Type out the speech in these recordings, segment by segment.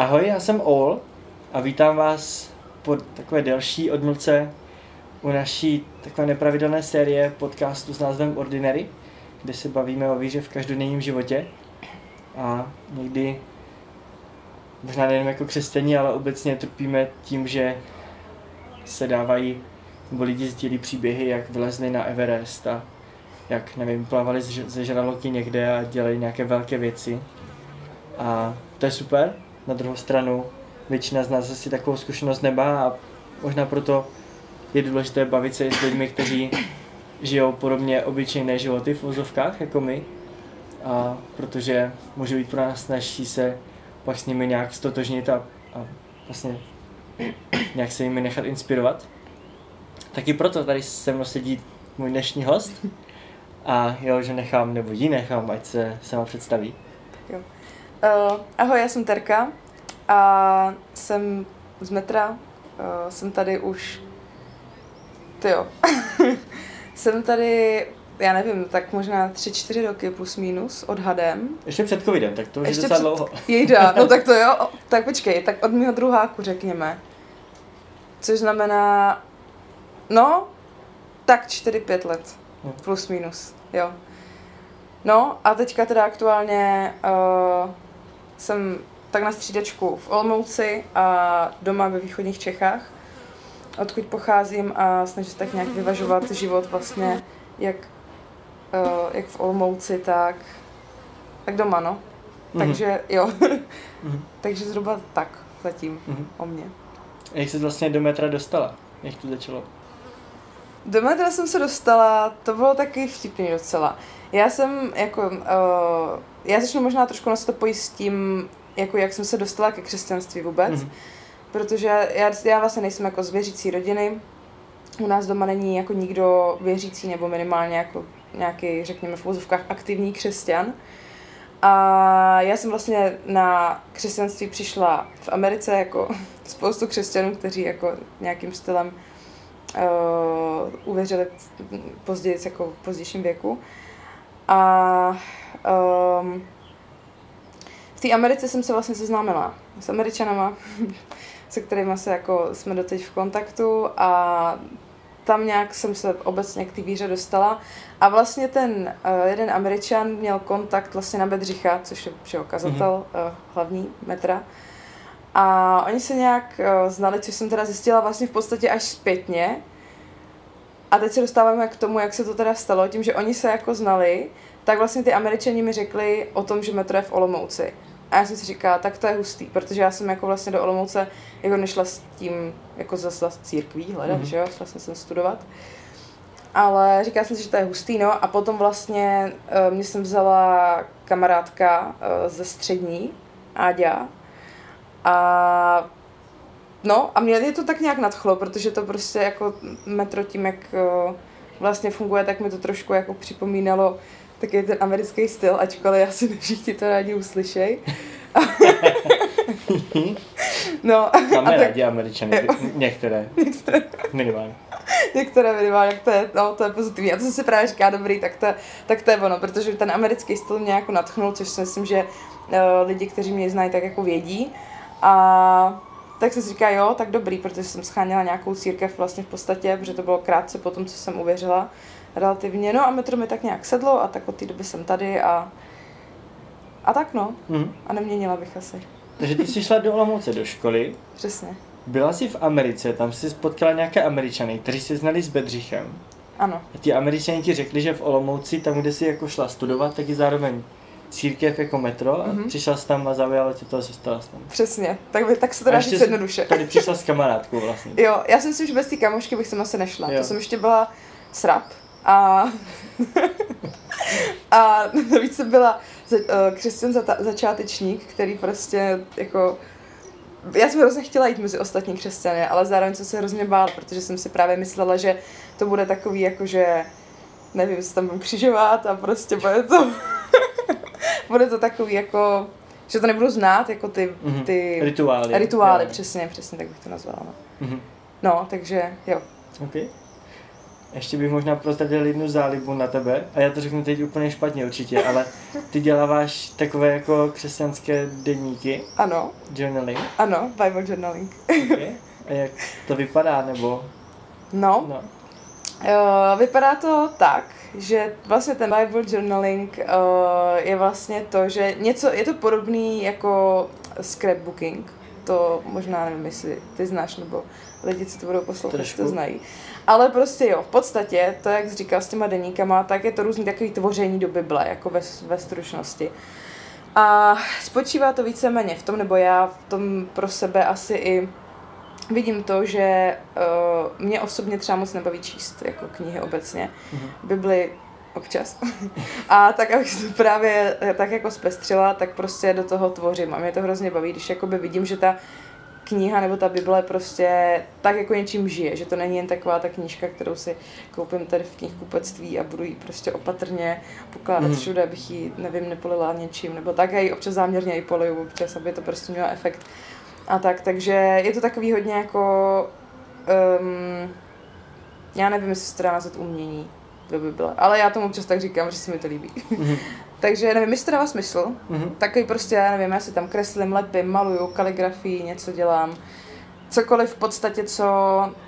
Ahoj, já jsem Ol a vítám vás po takové delší odmlce u naší takové nepravidelné série podcastu s názvem Ordinary, kde se bavíme o víře v každodenním životě a někdy možná nejen jako křesťaní, ale obecně trpíme tím, že se dávají, nebo lidi sdílí příběhy, jak vylezli na Everest a jak, nevím, plavali ze žraloky někde a dělají nějaké velké věci. A to je super. Na druhou stranu většina z nás asi takovou zkušenost nemá a možná proto je důležité bavit se i s lidmi, kteří žijou podobně obyčejné životy v vozovkách jako my. A protože může být pro nás snažší se pak s nimi nějak stotožnit a, a vlastně nějak se jimi nechat inspirovat. Taky proto tady se mnou sedí můj dnešní host. A jo, že nechám, nebo ji nechám, ať se sama představí. Jo. Uh, ahoj, já jsem Terka a jsem z metra. Uh, jsem tady už... Ty jo. jsem tady, já nevím, tak možná tři, čtyři roky plus minus odhadem. Ještě před covidem, tak to už Ještě je docela dlouho. Jejda, no tak to jo. Tak počkej, tak od mého druháku řekněme. Což znamená, no, tak 4-5 let. Hmm. Plus minus, jo. No a teďka teda aktuálně uh, jsem tak na střídečku v Olmouci a doma ve východních Čechách, odkud pocházím a snažím se tak nějak vyvažovat život vlastně jak, uh, jak v Olmouci, tak, tak doma, no. Mm-hmm. Takže jo, mm-hmm. takže zhruba tak zatím mm-hmm. o mě. Jak jsi vlastně do metra dostala? Jak to začalo? Do metra jsem se dostala, to bylo taky vtipný docela. Já jsem jako, uh, já začnu možná trošku nás to pojít s tím, jako jak jsem se dostala ke křesťanství vůbec, mm-hmm. protože já, já vlastně nejsem jako z věřící rodiny, u nás doma není jako nikdo věřící nebo minimálně jako nějaký, řekněme v úzovkách, aktivní křesťan. A já jsem vlastně na křesťanství přišla v Americe jako spoustu křesťanů, kteří jako nějakým stylem uh, uvěřili později, jako v pozdějším věku. A um, v té Americe jsem se vlastně seznámila s Američanama, se kterými se jako jsme doteď v kontaktu a tam nějak jsem se obecně k té víře dostala. A vlastně ten uh, jeden Američan měl kontakt vlastně na Bedřicha, což je že, kazatel mm-hmm. uh, hlavní metra. A oni se nějak uh, znali, což jsem teda zjistila vlastně v podstatě až zpětně. A teď se dostáváme k tomu, jak se to teda stalo, tím, že oni se jako znali, tak vlastně ty američani mi řekli o tom, že metro je v Olomouci. A já jsem si říkala, tak to je hustý, protože já jsem jako vlastně do Olomouce jako nešla s tím, jako zase církví hledat, mm-hmm. že jo, šla jsem sem studovat. Ale říkala jsem si, že to je hustý, no a potom vlastně uh, mě jsem vzala kamarádka uh, ze střední, Áďa, a no a mě je to tak nějak nadchlo, protože to prostě jako metro tím, jak uh, vlastně funguje, tak mi to trošku jako připomínalo taky ten americký styl, ačkoliv asi ne všichni to rádi uslyšej. no, Máme tak, rádi američany, některé. některé. Minimálně. některé minimálně, to je, no, to je pozitivní. A to se právě říká dobrý, tak to, tak to je ono, protože ten americký styl mě jako natchnul, což si myslím, že uh, lidi, kteří mě znají, tak jako vědí. A tak jsem si říká, jo, tak dobrý, protože jsem scháněla nějakou církev vlastně v podstatě, protože to bylo krátce po tom, co jsem uvěřila relativně. No a metro mi tak nějak sedlo a tak od té doby jsem tady a, a tak no. Mm. A neměnila bych asi. Takže ty jsi šla do Olomouce do školy. Přesně. Byla jsi v Americe, tam jsi spotkala nějaké Američany, kteří se znali s Bedřichem. Ano. A ti Američani ti řekli, že v Olomouci, tam, kde jsi jako šla studovat, tak je zároveň církev jako metro a mm-hmm. přišla jsi tam a zaujala tě to a zůstala jsi tam. Přesně, tak, by, tak se to dá říct jednoduše. Tady přišla s kamarádkou vlastně. Jo, já si myslím, že bez té kamošky bych sem asi nešla. Jo. To jsem ještě byla srap a, a navíc jsem byla eh, křesťan za, začátečník, který prostě jako já jsem hrozně chtěla jít mezi ostatní křesťany, ale zároveň jsem se hrozně bál, protože jsem si právě myslela, že to bude takový jako, že nevím, se tam budu křižovat a prostě bude to bude to takový jako, že to nebudu znát, jako ty, mm-hmm. ty rituály. Rituály, přesně, přesně, tak bych to nazvala. No, mm-hmm. no takže jo. Okay. Ještě bych možná prozradil jednu zálibu na tebe, a já to řeknu teď úplně špatně určitě, ale ty děláváš takové jako křesťanské denníky. Ano. Journaling. Ano, Bible journaling. okay. A jak to vypadá, nebo? No. no. Uh, vypadá to tak, že vlastně ten Bible journaling uh, je vlastně to, že něco, je to podobný jako scrapbooking, to možná nevím, jestli ty znáš, nebo lidi, co to budou poslouchat, to znají. Ale prostě jo, v podstatě, to jak jsi říkal s těma deníkama, tak je to různý takový tvoření do Bible, jako ve, ve stručnosti. A spočívá to víceméně v tom, nebo já v tom pro sebe asi i vidím to, že uh, mě osobně třeba moc nebaví číst jako knihy obecně. Mm-hmm. Bibli občas. a tak, abych to právě tak jako zpestřila, tak prostě do toho tvořím. A mě to hrozně baví, když jakoby vidím, že ta kniha nebo ta Bible prostě tak jako něčím žije, že to není jen taková ta knížka, kterou si koupím tady v knihkupectví a budu ji prostě opatrně pokládat mm. všude, abych ji, nevím, nepolila něčím, nebo tak já ji občas záměrně i poliju občas, aby to prostě mělo efekt. A tak, takže je to takový hodně jako, um, já nevím, jestli se to dá nazvat umění, do Bible, ale já tomu občas tak říkám, že se mi to líbí. Mm. Takže nevím, jestli to dává smysl. Mm-hmm. Takový prostě, já nevím, já si tam kreslím, lepím, maluju, kaligrafii, něco dělám. Cokoliv v podstatě, co,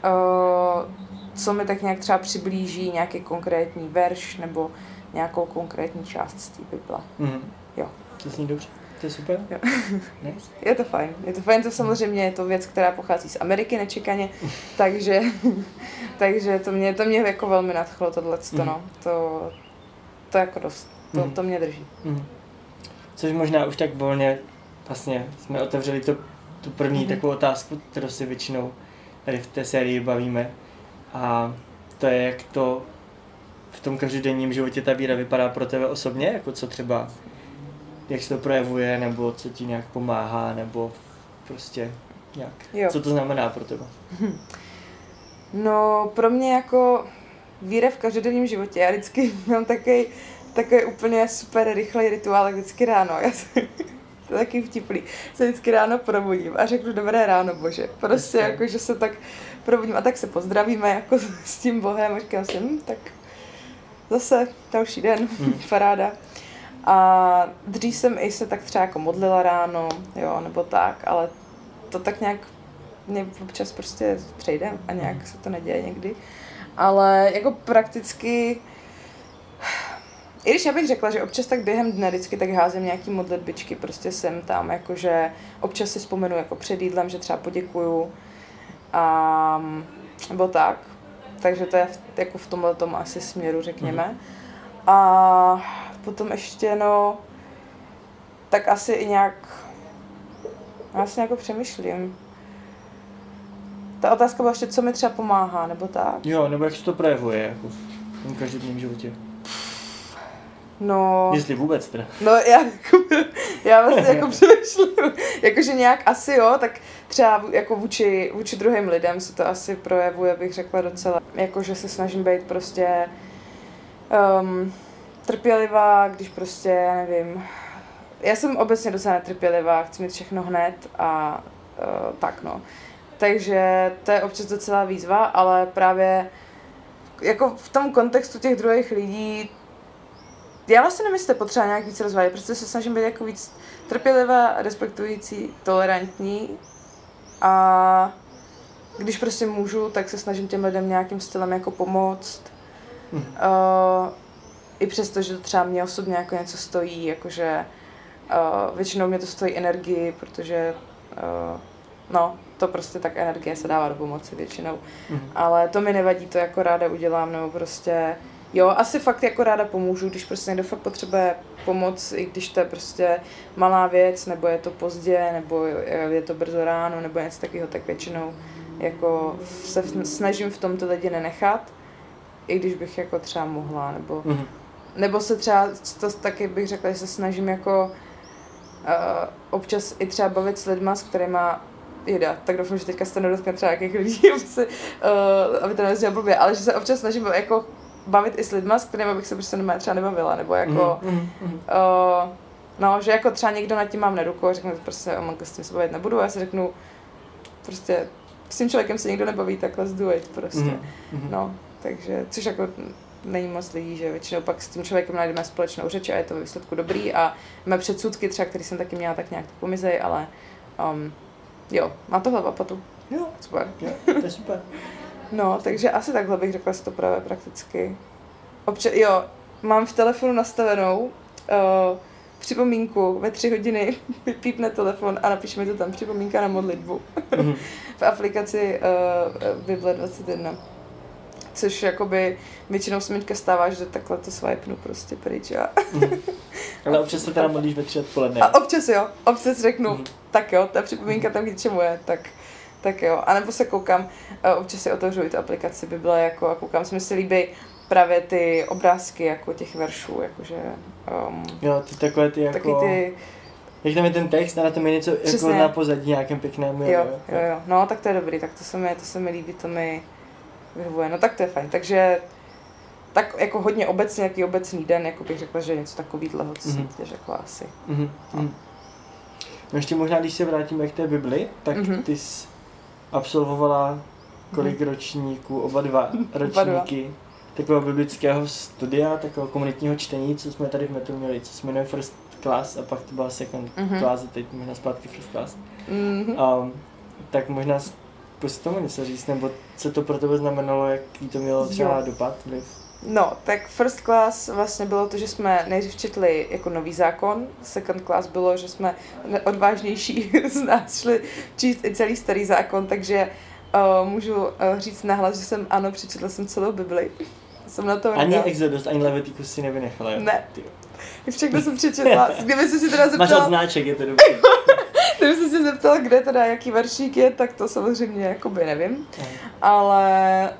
uh, co mi tak nějak třeba přiblíží nějaký konkrétní verš nebo nějakou konkrétní část z té Bible. Mm-hmm. Jo. To zní dobře. To je super. Jo. Nice. Je to fajn. Je to fajn, to samozřejmě je to věc, která pochází z Ameriky nečekaně, takže, takže to mě, to mě jako velmi nadchlo tohle, mm. no. To, to jako dost. To, mm. to mě drží. Mm. Což možná už tak volně vlastně jsme otevřeli to, tu první mm. takovou otázku, kterou si většinou tady v té sérii bavíme. A to je, jak to v tom každodenním životě ta víra vypadá pro tebe osobně, jako co třeba, jak se to projevuje, nebo co ti nějak pomáhá, nebo prostě nějak, jo. co to znamená pro tebe? No, pro mě jako víra v každodenním životě, já vždycky mám takový takový úplně super rychlej rituál, vždycky ráno. Já jsem, to je taky vtipný. Se vždycky ráno probudím a řeknu dobré ráno, bože. Prostě Jasně. jako, že se tak probudím a tak se pozdravíme jako s tím bohem a říkám si, hm, tak zase další den, hmm. paráda. A dřív jsem i se tak třeba jako modlila ráno, jo, nebo tak, ale to tak nějak mě občas prostě přejde a nějak hmm. se to neděje někdy. Ale jako prakticky i když já bych řekla, že občas tak během dne vždycky tak házím nějaký modlitbičky, prostě jsem tam, jakože občas si vzpomenu jako před jídlem, že třeba poděkuju, a, nebo tak. Takže to je v, jako v tomhle tom asi směru, řekněme. Mm. A potom ještě, no, tak asi i nějak, já si jako přemýšlím. Ta otázka byla ještě, co mi třeba pomáhá, nebo tak? Jo, nebo jak se to projevuje jako v tom každodenním životě. No... Jestli vůbec teda. No já, jako, já vlastně jako přemýšlím, jakože nějak asi jo, tak třeba jako vůči, vůči druhým lidem se to asi projevuje, bych řekla docela, jakože se snažím být prostě um, trpělivá, když prostě, já nevím, já jsem obecně docela netrpělivá, chci mít všechno hned a uh, tak no. Takže to je občas docela výzva, ale právě jako v tom kontextu těch druhých lidí já vlastně nevím, jestli potřeba nějak víc rozvádět, protože se snažím být jako víc trpělivá, respektující, tolerantní a když prostě můžu, tak se snažím těm lidem nějakým stylem jako pomoct. Mm. Uh, I přesto, že to třeba mě osobně jako něco stojí, jakože uh, většinou mě to stojí energii, protože uh, no, to prostě tak energie se dává do pomoci většinou. Mm. Ale to mi nevadí, to jako ráda udělám, nebo prostě Jo, asi fakt jako ráda pomůžu, když prostě někdo fakt potřebuje pomoc, i když to je prostě malá věc, nebo je to pozdě, nebo je to brzo ráno, nebo něco takového, tak většinou jako se snažím v tom ty lidi nenechat, i když bych jako třeba mohla, nebo, mm-hmm. Nebo se třeba, to taky bych řekla, že se snažím jako uh, občas i třeba bavit s lidma, s kterými jeda, tak doufám, že teďka se to nedotkne třeba jakých lidí, aby, se, uh, aby to nezdělal blbě, ale že se občas snažím jako bavit i s lidma, s kterými bych se prostě nemá třeba nebavila, nebo jako, mm, mm, mm. Uh, no, že jako třeba někdo nad tím mám neruku a řekne prostě, o s tím se bavit nebudu, a já si řeknu, prostě s tím člověkem se nikdo nebaví, tak let's do it, prostě, mm, mm. no. takže, což jako není moc lidí, že většinou pak s tím člověkem najdeme společnou řeč a je to ve výsledku dobrý a mé předsudky třeba, který jsem taky měla, tak nějak to pomizej, ale um, jo, má to hlava patu. Jo, Super. jo, to je super. No, takže asi takhle bych řekla si to právě prakticky. Obče- jo, mám v telefonu nastavenou uh, připomínku ve tři hodiny, pípne telefon a napíše mi to tam připomínka na modlitbu Mhm. v aplikaci uh, Bible 21. Což jakoby většinou se mi teďka stává, že takhle to swipenu prostě pryč a, Mhm. Ale občas se teda modlíš ve tři odpoledne. a občas jo, občas řeknu, Mhm. tak jo, ta připomínka tam k něčemu je, tak, tak jo. A nebo se koukám, občas si otevřu i tu aplikaci Bible jako a koukám, se mi se líbí právě ty obrázky jako těch veršů, jakože um, Jo, ty takové ty jako... taky ty, Jak tam je ten text a na tom je něco jako Přesně. na pozadí nějakém pěkném. jo, jo, jo, no tak to je dobrý, tak to se mi, to se mi líbí, to mi vyhovuje, no tak to je fajn, takže tak jako hodně obecně, jaký obecný den, jako bych řekla, že něco takového, co jsem Mhm. teď řekla asi. Mhm. mhm. No ještě možná, když se vrátíme k té Bibli, tak Mhm. ty jsi absolvovala kolik ročníků, oba dva dva. ročníky takového biblického studia, takového komunitního čtení, co jsme tady v Metu měli, co se jmenuje First Class a pak to byla Second Mhm. Class a teď možná zpátky First Class. Mhm. Um, tak možná tomu něco říct, nebo co to pro tebe znamenalo, jaký to mělo třeba Jo. dopad, vliv? No, tak first class vlastně bylo to, že jsme nejdřív četli jako nový zákon, second class bylo, že jsme odvážnější z nás šli číst i celý starý zákon, takže uh, můžu uh, říct nahlas, že jsem ano, přečetla jsem celou Bibli. jsem na to Ani. Exodus, ani Levitikus si nevynechala? Ne. Všechno jsem přečetla. Kdyby se si teda Máš zeptala, odznáček, je to dobrý. Kdyby se si zeptala, kde teda jaký veršík je, tak to samozřejmě jakoby nevím. Ale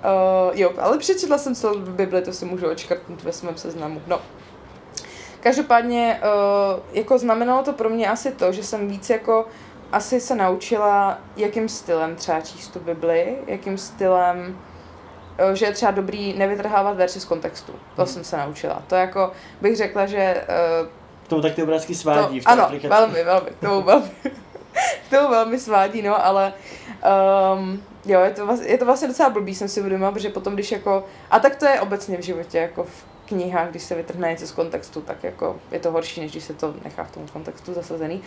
uh, jo, ale přečetla jsem celou Bibli, to si můžu očkrtnout ve svém seznamu. No. Každopádně, uh, jako znamenalo to pro mě asi to, že jsem víc jako asi se naučila, jakým stylem třeba číst tu Bibli, jakým stylem, uh, že je třeba dobrý nevytrhávat verše z kontextu. To Hmm. jsem se naučila. To jako bych řekla, že uh, K tomu tak ty obrázky svádí v to, té ano, aplikaci. velmi, velmi, k tomu velmi, tomu velmi svádí, no, ale um, jo, je to, je to vlastně docela blbý, jsem si uvědomila, protože potom, když jako, a tak to je obecně v životě, jako v knihách, když se vytrhne něco z kontextu, tak jako je to horší, než když se to nechá v tom kontextu zasazený.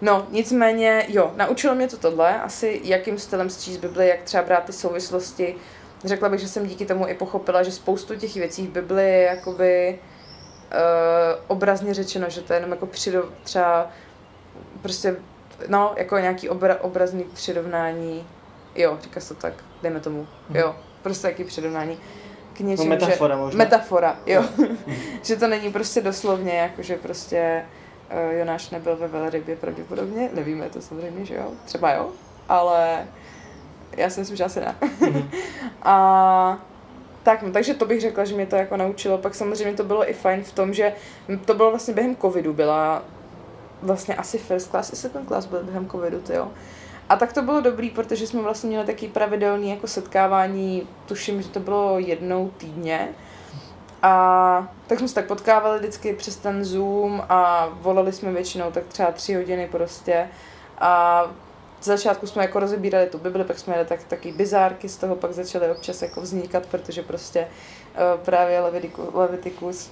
No, nicméně, jo, naučilo mě to tohle, asi jakým stylem číst Bibli, jak třeba brát ty souvislosti. Řekla bych, že jsem díky tomu i pochopila, že spoustu těch věcí v Bibli je jakoby uh, obrazně řečeno, že to je jenom jako přido, třeba prostě, no, jako nějaký obra, obrazný přirovnání, jo, říká se to tak, dejme tomu, Mhm. jo, prostě jaký přirovnání k něčemu, No, metafora že, možná. Metafora, jo, Mhm. že to není prostě doslovně, jako že prostě uh, Jonáš nebyl ve velrybě pravděpodobně, nevíme to samozřejmě, že jo, třeba jo, ale já si myslím, že asi ne. Mhm. A tak, no, takže to bych řekla, že mě to jako naučilo. Pak samozřejmě to bylo i fajn v tom, že to bylo vlastně během covidu, byla vlastně asi first class i second class byl během covidu, ty jo. A tak to bylo dobrý, protože jsme vlastně měli taky pravidelný jako setkávání, tuším, že to bylo jednou týdně. A tak jsme se tak potkávali vždycky přes ten Zoom a volali jsme většinou tak třeba tři hodiny prostě. A z začátku jsme jako rozebírali tu Bibli, pak jsme jeli tak, taky bizárky, z toho pak začaly občas jako vznikat, protože prostě uh, právě Levitiku, Levitikus,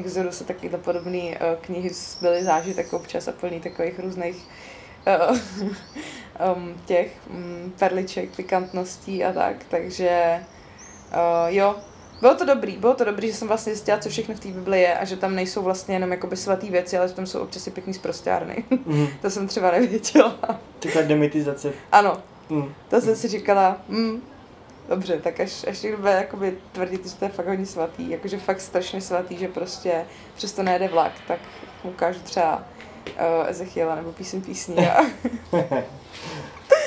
Exodus a takovýhle podobné uh, knihy byly zážitek občas a plný takových různých uh, um, těch um, perliček, pikantností a tak, takže uh, jo, bylo to dobrý, bylo to dobrý, že jsem vlastně zjistila, co všechno v té Bibli je a že tam nejsou vlastně jenom jakoby svatý věci, ale že tam jsou občas i pěkný zprostárny. Mhm. to jsem třeba nevěděla. Taková demitizace. ano, Mhm. to jsem si říkala, hm, dobře, tak až, až někdo bude jakoby tvrdit, že to je fakt hodně svatý, jakože fakt strašně svatý, že prostě přesto nejede vlak, tak mu ukážu třeba uh, Ezechiela nebo písem písní a,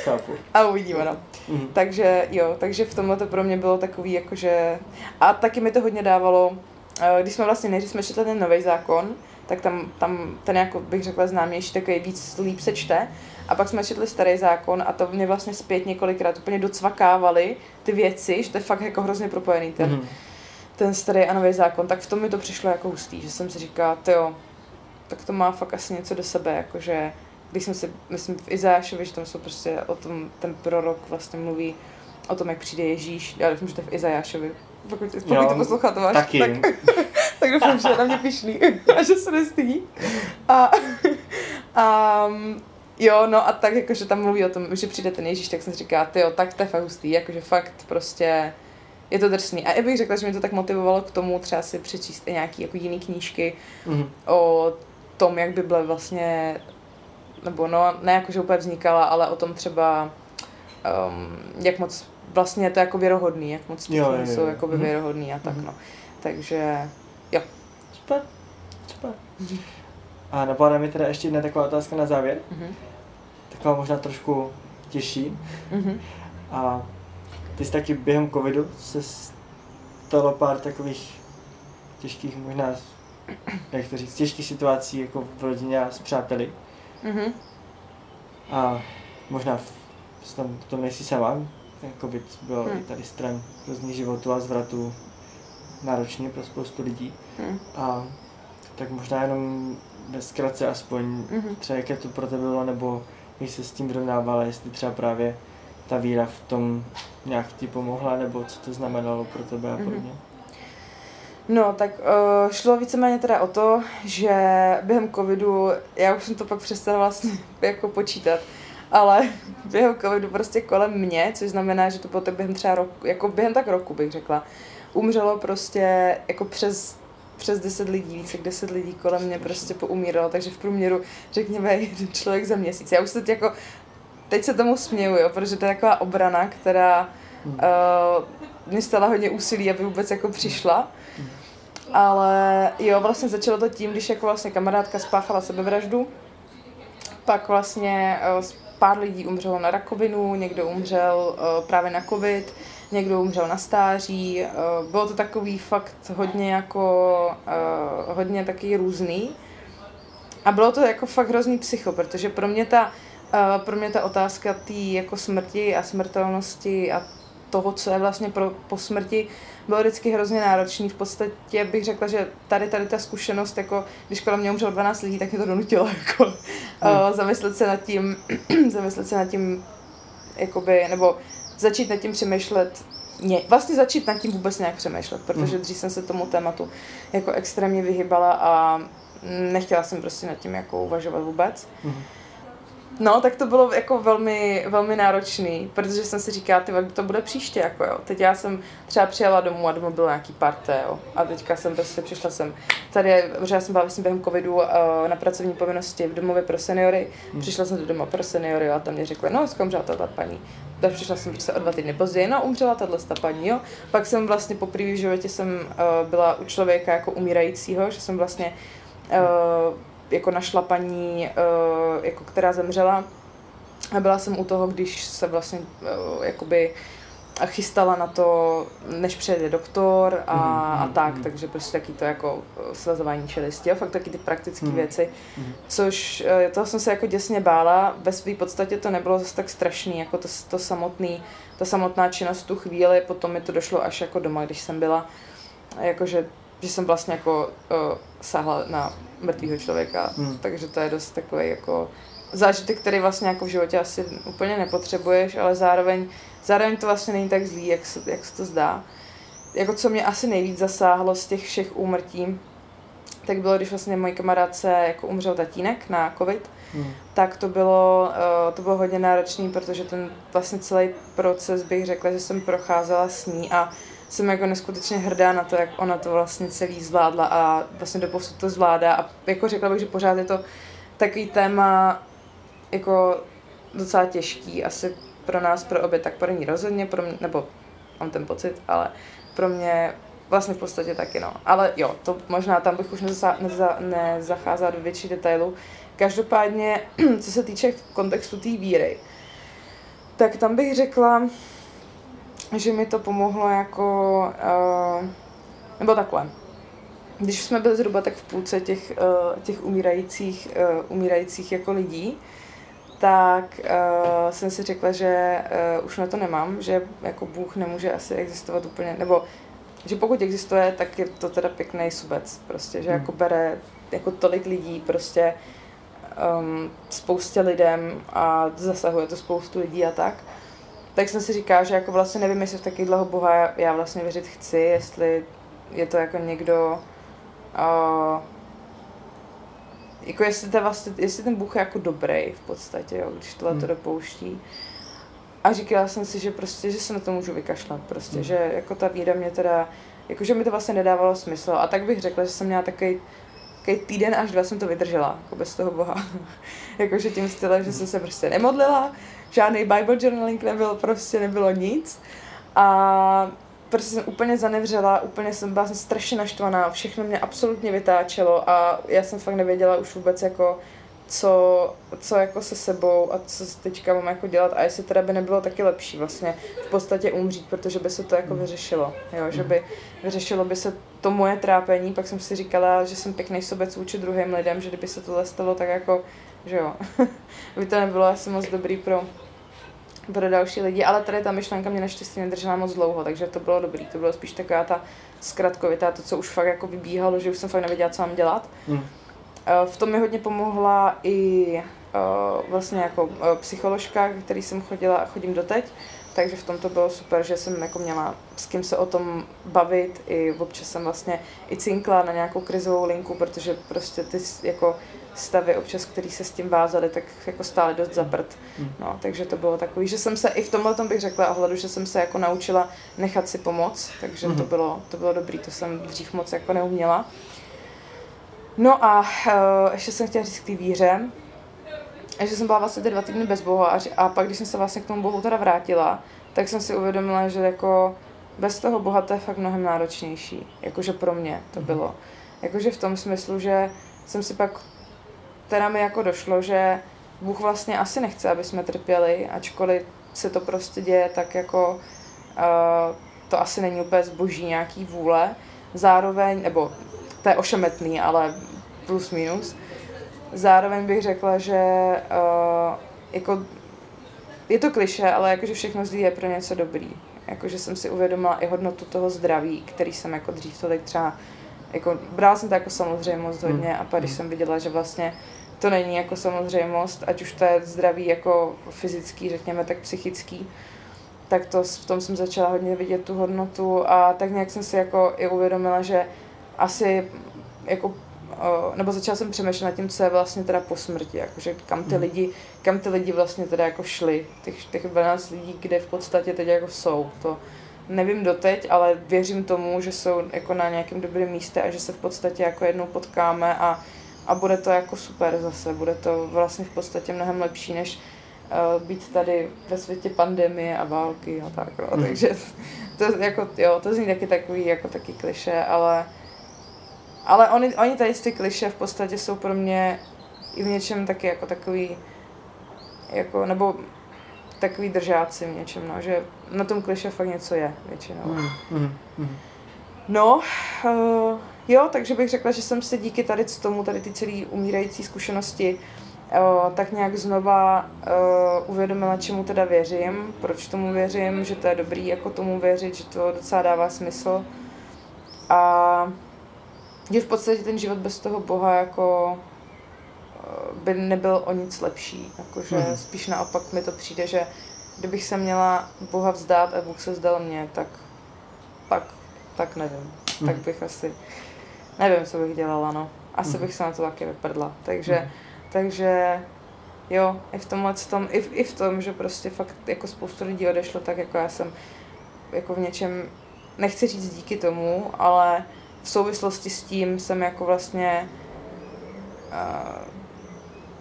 Chápu. a uvidíme, no. Mhm. Takže jo, takže v tomhle to pro mě bylo takový jakože... A taky mi to hodně dávalo, eh, když jsme vlastně nejdřív jsme četli ten nový zákon, tak tam, tam ten jako bych řekla známější, takový víc líp se čte. A pak jsme četli starý zákon a to mě vlastně zpět několikrát úplně docvakávali ty věci, že to je fakt jako hrozně propojený ten, Mhm. ten starý a nový zákon, tak v tom mi to přišlo jako hustý, že jsem si říkala, jo, tak to má fakt asi něco do sebe, jakože když jsem si, myslím v Izášovi, že tam jsou prostě o tom, ten prorok vlastně mluví o tom, jak přijde Ježíš. Já doufám, že to je v Izajášovi. Pokud, pokud jo, to poslouchat máš, taky. tak, tak doufám, že je na mě pišný a že se nestydí. A, a jo, no a tak jakože tam mluví o tom, že přijde ten Ježíš, tak jsem si říká, ty jo, tak to je fakt hustý, jakože fakt prostě je to drsný. A já bych řekla, že mě to tak motivovalo k tomu třeba si přečíst i nějaký jako jiný knížky mm-hmm. o tom, jak Bible vlastně, nebo no, ne jako, že úplně vznikala, ale o tom třeba, um, jak moc vlastně je to jako věrohodný, jak moc ty jsou jako věrohodný a tak mm-hmm. no. Takže. Super, super. Mm-hmm. A napadá mi teda ještě jedna taková otázka na závěr. Mm-hmm. Taková možná trošku těžší. Mm-hmm. A ty jsi taky během covidu se stalo pár takových těžkých možná, jak to říct, těžkých situací jako v rodině a s přáteli. Mm-hmm. A možná v, tam, v tom nejsi sama, ten covid byl hmm. i tady stran různých životů a zvratů náročný pro spoustu lidí. Hmm. A tak možná jenom zkratce aspoň, hmm. třeba jaké to pro tebe bylo, nebo jak se s tím vyrovnávala, jestli třeba právě ta víra v tom nějak ti pomohla, nebo co to znamenalo pro tebe a podobně. Hmm. No, tak uh, šlo víceméně teda o to, že během covidu, já už jsem to pak přestala vlastně jako počítat, ale během covidu prostě kolem mě, což znamená, že to bylo tak během třeba roku, jako během tak roku bych řekla, umřelo prostě jako přes přes 10 lidí, více jak 10 lidí kolem mě prostě poumíralo, takže v průměru řekněme jeden člověk za měsíc. Já už se teď jako, teď se tomu směju, jo, protože to je taková obrana, která uh, mě stala hodně úsilí, aby vůbec jako přišla. Ale jo, vlastně začalo to tím, když jako vlastně kamarádka spáchala sebevraždu, pak vlastně uh, pár lidí umřelo na rakovinu, někdo umřel uh, právě na covid, někdo umřel na stáří. Uh, bylo to takový fakt hodně jako, uh, hodně taky různý. A bylo to jako fakt hrozný psycho, protože pro mě ta, uh, pro mě ta otázka té jako smrti a smrtelnosti a toho, co je vlastně pro, po smrti, bylo vždycky hrozně náročný. V podstatě bych řekla, že tady tady ta zkušenost, jako když kolem mě umřelo 12 lidí, tak mě to donutilo jako, hmm. uh, zamyslet se nad tím, zamyslet se nad tím, jakoby, nebo začít nad tím přemýšlet, ně, vlastně začít nad tím vůbec nějak přemýšlet, protože hmm. dřív jsem se tomu tématu jako extrémně vyhybala a nechtěla jsem prostě nad tím jako uvažovat vůbec. Hmm. No, tak to bylo jako velmi, velmi náročný, protože jsem si říkala, ty to bude příště, jako jo. Teď já jsem třeba přijela domů a doma bylo nějaký parté, jo. A teďka jsem prostě přišla jsem tady, protože já jsem byla vlastně během covidu uh, na pracovní povinnosti v domově pro seniory. Hmm. Přišla jsem do doma pro seniory a tam mě řekli, no, umřela tato paní. Tak přišla jsem prostě o dva týdny později, no, umřela tato paní, jo. Pak jsem vlastně poprvé v životě jsem uh, byla u člověka jako umírajícího, že jsem vlastně uh, jako našla paní, uh, jako která zemřela a byla jsem u toho, když se vlastně uh, jakoby chystala na to, než přijede doktor a, mm, a tak, mm. takže prostě taky to jako eh, svazování čelisti a fakt taky ty praktické mm, věci, mm. což toho jsem se jako děsně bála, ve své podstatě to nebylo zase tak strašný, jako to, to samotný, ta samotná činnost tu chvíli, potom mi to došlo až jako doma, když jsem byla, jakože že jsem vlastně jako uh, sáhla na mrtvého člověka, hmm. takže to je dost takový jako zážitek, který vlastně jako v životě asi úplně nepotřebuješ, ale zároveň, zároveň to vlastně není tak zlý, jak se, jak se to zdá. Jako co mě asi nejvíc zasáhlo z těch všech úmrtí, tak bylo, když vlastně mojí kamarádce jako umřel tatínek na covid, hmm. tak to bylo, uh, to bylo hodně náročný, protože ten vlastně celý proces bych řekla, že jsem procházela s ní a jsem jako neskutečně hrdá na to, jak ona to vlastně celý zvládla a vlastně doposud to zvládá a jako řekla bych, že pořád je to takový téma jako docela těžký, asi pro nás, pro obě, tak pro ní rozhodně, pro mě, nebo mám ten pocit, ale pro mě vlastně v podstatě taky, no. Ale jo, to možná tam bych už neza, neza, nezacházela do větší detailu. Každopádně, co se týče kontextu té víry, tak tam bych řekla, že mi to pomohlo jako, uh, nebo takhle. Když jsme byli zhruba tak v půlce těch, uh, těch umírajících, uh, umírajících jako lidí, tak uh, jsem si řekla, že uh, už na to nemám, že jako Bůh nemůže asi existovat úplně, nebo že pokud existuje, tak je to teda pěkný subec, prostě, že hmm. jako bere jako tolik lidí prostě um, spoustě lidem a zasahuje to spoustu lidí a tak. Tak jsem si říkala, že jako vlastně nevím, jestli v takového boha já vlastně věřit chci, jestli je to jako někdo, uh, jako jestli, to vlastně, jestli ten Bůh je jako dobrý v podstatě, jo, když tohle to hmm. dopouští. A říkala jsem si, že prostě, že se na to můžu vykašlat, prostě, hmm. že jako ta víra mě teda, jakože mi to vlastně nedávalo smysl. A tak bych řekla, že jsem měla takový takový týden až dva jsem to vydržela, jako bez toho Boha. Jakože tím stylem, že jsem se prostě nemodlila, žádný Bible journaling nebyl, prostě nebylo nic. A prostě jsem úplně zanevřela, úplně jsem byla jsem strašně naštvaná, všechno mě absolutně vytáčelo a já jsem fakt nevěděla už vůbec jako, co, co jako se sebou a co teďka mám jako dělat a jestli teda by nebylo taky lepší vlastně v podstatě umřít, protože by se to jako vyřešilo, jo, že by vyřešilo by se to moje trápení, pak jsem si říkala, že jsem pěkný sobec vůči druhým lidem, že kdyby se tohle stalo, tak jako, že jo, by to nebylo asi moc dobrý pro, pro další lidi, ale tady ta myšlenka mě naštěstí nedržela moc dlouho, takže to bylo dobrý, to bylo spíš taková ta zkratkovitá, to, co už fakt jako vybíhalo, že už jsem fakt nevěděla, co mám dělat. Mm. V tom mi hodně pomohla i vlastně jako psycholožka, který jsem chodila a chodím doteď, takže v tom to bylo super, že jsem jako měla s kým se o tom bavit, i občas jsem vlastně i cinkla na nějakou krizovou linku, protože prostě ty jako stavy občas, který se s tím vázaly, tak jako stále dost zaprt. No, takže to bylo takový, že jsem se i v tomhle tom bych řekla ohledu, že jsem se jako naučila nechat si pomoct, takže to, hmm. bylo, to bylo dobrý, to jsem dřív moc jako neuměla. No a uh, ještě jsem chtěla říct k té víře, že jsem byla vlastně ty dva týdny bez Boha a, a pak, když jsem se vlastně k tomu Bohu teda vrátila, tak jsem si uvědomila, že jako bez toho Boha to je fakt mnohem náročnější. Jakože pro mě to mhm. bylo. Jakože v tom smyslu, že jsem si pak, teda mi jako došlo, že Bůh vlastně asi nechce, aby jsme trpěli, ačkoliv se to prostě děje tak jako, uh, to asi není úplně zboží nějaký vůle. Zároveň, nebo to je ošemetný, ale plus minus. Zároveň bych řekla, že uh, jako je to kliše, ale jakože všechno zlý je pro něco dobrý. Jakože jsem si uvědomila i hodnotu toho zdraví, který jsem jako dřív tolik třeba, jako brala jsem to jako samozřejmost hmm. hodně a pak když hmm. jsem viděla, že vlastně to není jako samozřejmost, ať už to je zdraví jako fyzický, řekněme, tak psychický, tak to v tom jsem začala hodně vidět tu hodnotu a tak nějak jsem si jako i uvědomila, že asi jako nebo začala jsem přemýšlet nad tím, co je vlastně teda po smrti, jakože kam ty hmm. lidi, kam ty lidi vlastně teda jako šli, těch, těch 12 lidí, kde v podstatě teď jako jsou, to nevím doteď, ale věřím tomu, že jsou jako na nějakém dobrém místě a že se v podstatě jako jednou potkáme a, a bude to jako super zase, bude to vlastně v podstatě mnohem lepší, než uh, být tady ve světě pandemie a války a tak, no. Hmm. takže to jako, jo, to zní taky takový, jako taky kliše, ale ale oni, oni tady ty kliše v podstatě jsou pro mě i v něčem taky jako takový, jako, nebo takový držáci v něčem, no, že na tom kliše fakt něco je většinou. Mm, mm, mm. No, uh, jo, takže bych řekla, že jsem se díky tady tomu, tady ty celé umírající zkušenosti, uh, tak nějak znova uh, uvědomila, čemu teda věřím, proč tomu věřím, že to je dobrý jako tomu věřit, že to docela dává smysl. A že v podstatě ten život bez toho Boha jako by nebyl o nic lepší. Jakože hmm. spíš naopak mi to přijde, že kdybych se měla Boha vzdát a Bůh se vzdal mě, tak tak, tak nevím. Hmm. Tak bych asi, nevím, co bych dělala, no. Asi hmm. bych se na to taky vyprdla. Takže, hmm. takže jo, i v tomhle tom, i, i v tom, že prostě fakt jako spoustu lidí odešlo, tak jako já jsem jako v něčem, nechci říct díky tomu, ale v souvislosti s tím jsem jako vlastně uh,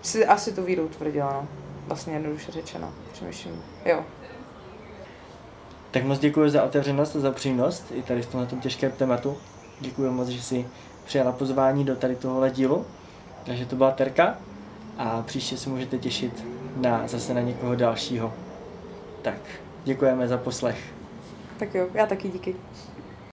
si asi tu víru utvrdila, no. Vlastně jednoduše řečeno. Přemýšlím, jo. Tak moc děkuji za otevřenost a za přínos i tady v tomhle těžkém tématu. Děkuji moc, že jsi přijala pozvání do tady tohohle dílu. Takže to byla Terka a příště si můžete těšit na zase na někoho dalšího. Tak, děkujeme za poslech. Tak jo, já taky díky.